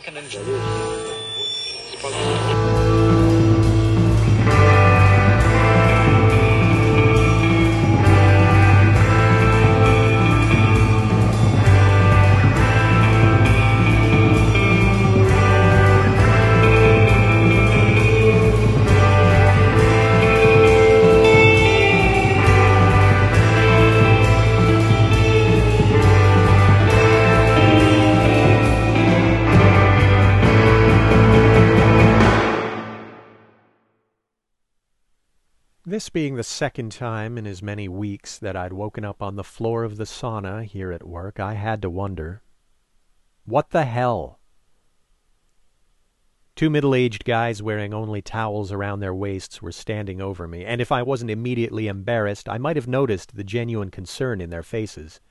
I This being the second time in as many weeks that I'd woken up on the floor of the sauna here at work, I had to wonder what the hell? Two middle aged guys wearing only towels around their waists were standing over me, and if I wasn't immediately embarrassed, I might have noticed the genuine concern in their faces.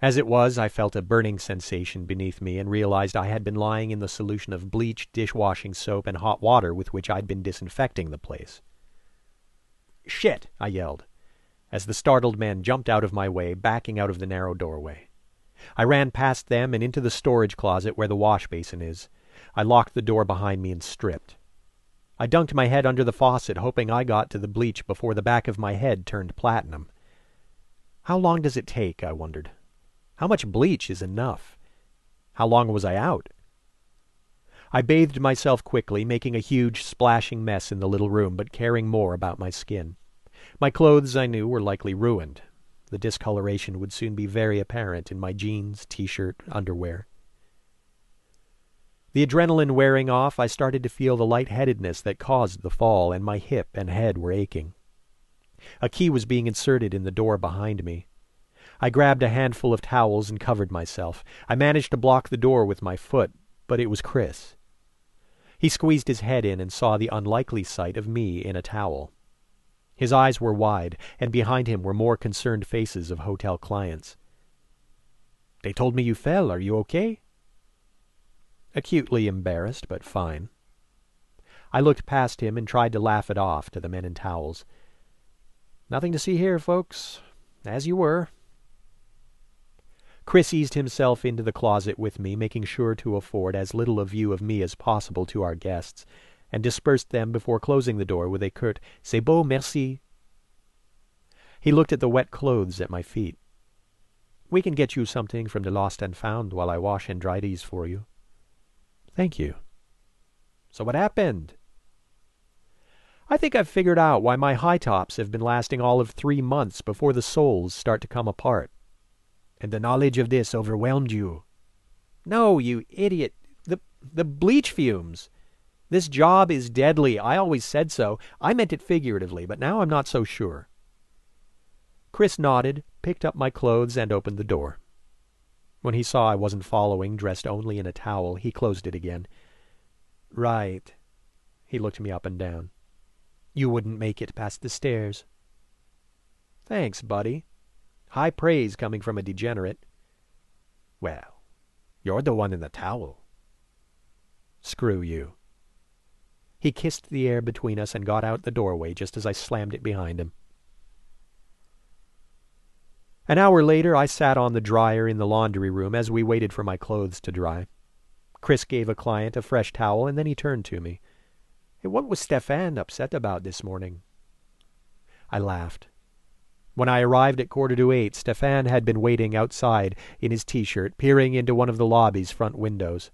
As it was, I felt a burning sensation beneath me and realized I had been lying in the solution of bleach, dishwashing soap, and hot water with which I'd been disinfecting the place. Shit! I yelled, as the startled men jumped out of my way, backing out of the narrow doorway. I ran past them and into the storage closet where the wash basin is. I locked the door behind me and stripped. I dunked my head under the faucet, hoping I got to the bleach before the back of my head turned platinum. How long does it take, I wondered? How much bleach is enough? How long was I out? I bathed myself quickly, making a huge splashing mess in the little room, but caring more about my skin. My clothes, I knew, were likely ruined. The discoloration would soon be very apparent in my jeans, t-shirt, underwear. The adrenaline wearing off, I started to feel the lightheadedness that caused the fall, and my hip and head were aching. A key was being inserted in the door behind me. I grabbed a handful of towels and covered myself. I managed to block the door with my foot, but it was Chris. He squeezed his head in and saw the unlikely sight of me in a towel. His eyes were wide, and behind him were more concerned faces of hotel clients. They told me you fell. Are you okay? Acutely embarrassed, but fine. I looked past him and tried to laugh it off to the men in towels. Nothing to see here, folks. As you were. Chris eased himself into the closet with me, making sure to afford as little a view of me as possible to our guests, and dispersed them before closing the door with a curt C'est beau, merci. He looked at the wet clothes at my feet. We can get you something from the lost and found while I wash and dry these for you. Thank you. So what happened? I think I've figured out why my high tops have been lasting all of three months before the soles start to come apart and the knowledge of this overwhelmed you. No, you idiot. The, the bleach fumes. This job is deadly. I always said so. I meant it figuratively, but now I'm not so sure. Chris nodded, picked up my clothes, and opened the door. When he saw I wasn't following, dressed only in a towel, he closed it again. Right. He looked me up and down. You wouldn't make it past the stairs. Thanks, buddy. High praise coming from a degenerate. Well, you're the one in the towel. Screw you. He kissed the air between us and got out the doorway just as I slammed it behind him. An hour later, I sat on the dryer in the laundry room as we waited for my clothes to dry. Chris gave a client a fresh towel, and then he turned to me. Hey, what was Stefan upset about this morning? I laughed. When I arrived at quarter to eight, Stefan had been waiting outside in his t-shirt, peering into one of the lobby's front windows.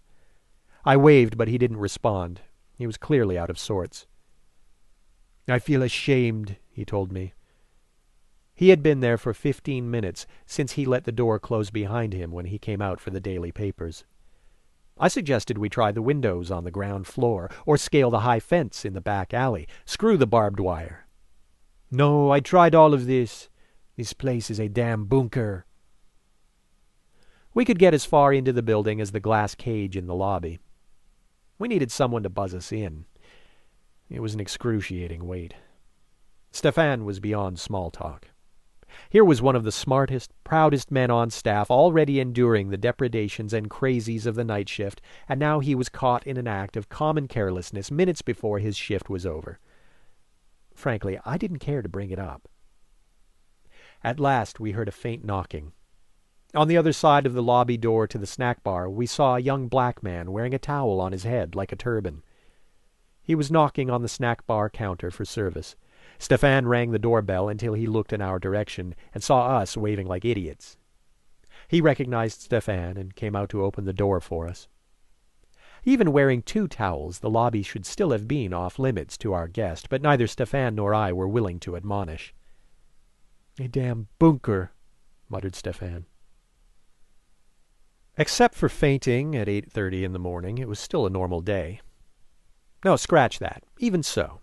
I waved, but he didn't respond. He was clearly out of sorts. I feel ashamed, he told me. He had been there for fifteen minutes since he let the door close behind him when he came out for the daily papers. I suggested we try the windows on the ground floor, or scale the high fence in the back alley, screw the barbed wire. No, I tried all of this. This place is a damn bunker. We could get as far into the building as the glass cage in the lobby. We needed someone to buzz us in. It was an excruciating wait. Stefan was beyond small talk. Here was one of the smartest, proudest men on staff already enduring the depredations and crazies of the night shift, and now he was caught in an act of common carelessness minutes before his shift was over. Frankly, I didn't care to bring it up. At last we heard a faint knocking. On the other side of the lobby door to the snack bar, we saw a young black man wearing a towel on his head like a turban. He was knocking on the snack bar counter for service. Stefan rang the doorbell until he looked in our direction and saw us waving like idiots. He recognized Stefan and came out to open the door for us. Even wearing two towels, the lobby should still have been off limits to our guest, but neither Stefan nor I were willing to admonish. A damn bunker, muttered Stefan. Except for fainting at 8.30 in the morning, it was still a normal day. No, scratch that. Even so.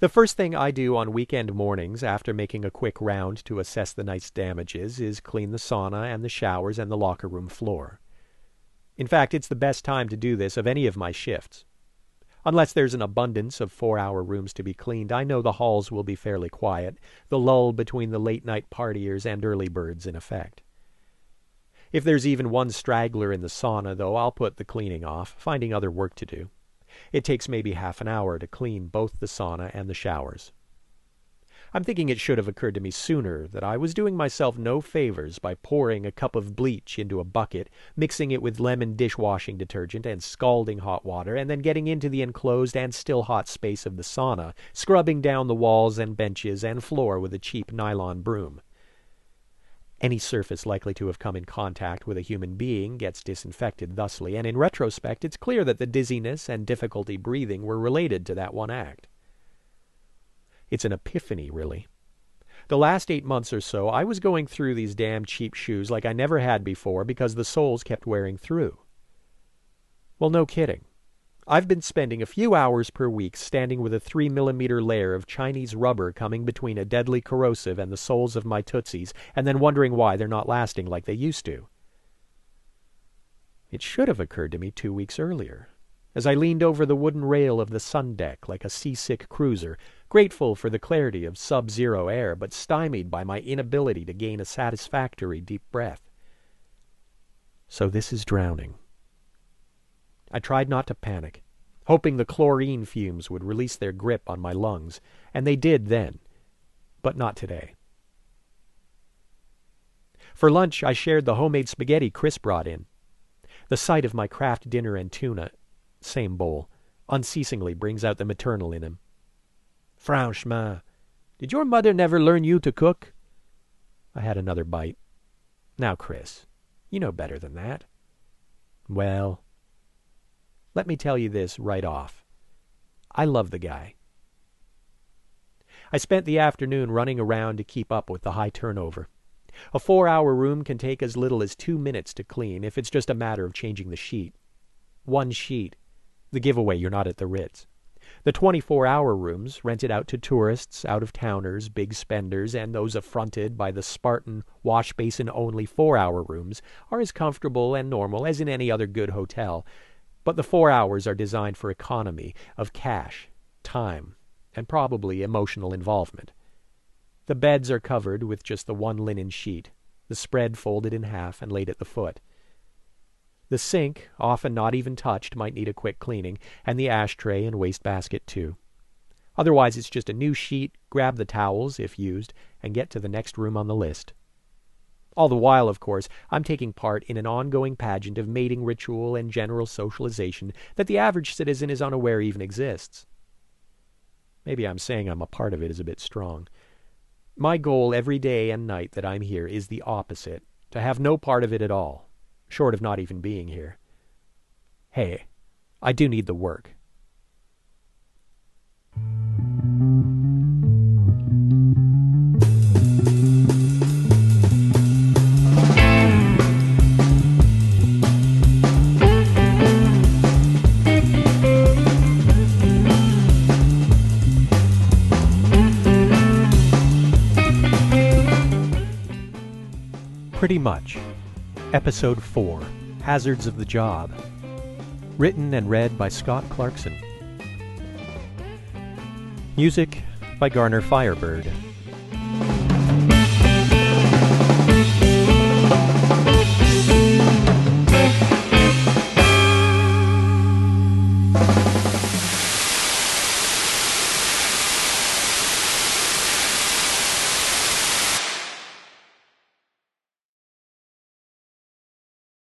The first thing I do on weekend mornings after making a quick round to assess the night's damages is clean the sauna and the showers and the locker room floor. In fact, it's the best time to do this of any of my shifts. Unless there's an abundance of four-hour rooms to be cleaned, I know the halls will be fairly quiet, the lull between the late-night partiers and early birds in effect. If there's even one straggler in the sauna, though, I'll put the cleaning off, finding other work to do. It takes maybe half an hour to clean both the sauna and the showers. I'm thinking it should have occurred to me sooner that I was doing myself no favors by pouring a cup of bleach into a bucket, mixing it with lemon dishwashing detergent and scalding hot water, and then getting into the enclosed and still hot space of the sauna, scrubbing down the walls and benches and floor with a cheap nylon broom. Any surface likely to have come in contact with a human being gets disinfected thusly, and in retrospect it's clear that the dizziness and difficulty breathing were related to that one act. It's an epiphany, really. The last eight months or so, I was going through these damn cheap shoes like I never had before because the soles kept wearing through. Well, no kidding. I've been spending a few hours per week standing with a three millimeter layer of Chinese rubber coming between a deadly corrosive and the soles of my tootsies, and then wondering why they're not lasting like they used to. It should have occurred to me two weeks earlier, as I leaned over the wooden rail of the sun deck like a seasick cruiser, grateful for the clarity of sub-zero air, but stymied by my inability to gain a satisfactory deep breath. So this is drowning. I tried not to panic, hoping the chlorine fumes would release their grip on my lungs, and they did then, but not today. For lunch, I shared the homemade spaghetti Chris brought in. The sight of my Kraft Dinner and tuna, same bowl, unceasingly brings out the maternal in him. Franchement, did your mother never learn you to cook? I had another bite. Now, Chris, you know better than that. Well, let me tell you this right off. I love the guy. I spent the afternoon running around to keep up with the high turnover. A four hour room can take as little as two minutes to clean if it's just a matter of changing the sheet. One sheet. The giveaway you're not at the Ritz. The 24 hour rooms, rented out to tourists, out of towners, big spenders, and those affronted by the Spartan, wash basin only four hour rooms, are as comfortable and normal as in any other good hotel, but the four hours are designed for economy of cash, time, and probably emotional involvement. The beds are covered with just the one linen sheet, the spread folded in half and laid at the foot. The sink, often not even touched, might need a quick cleaning, and the ashtray and wastebasket too. Otherwise, it's just a new sheet, grab the towels, if used, and get to the next room on the list. All the while, of course, I'm taking part in an ongoing pageant of mating ritual and general socialization that the average citizen is unaware even exists. Maybe I'm saying I'm a part of it is a bit strong. My goal every day and night that I'm here is the opposite to have no part of it at all, short of not even being here. Hey, I do need the work. Pretty much. Episode 4 Hazards of the Job. Written and read by Scott Clarkson. Music by Garner Firebird.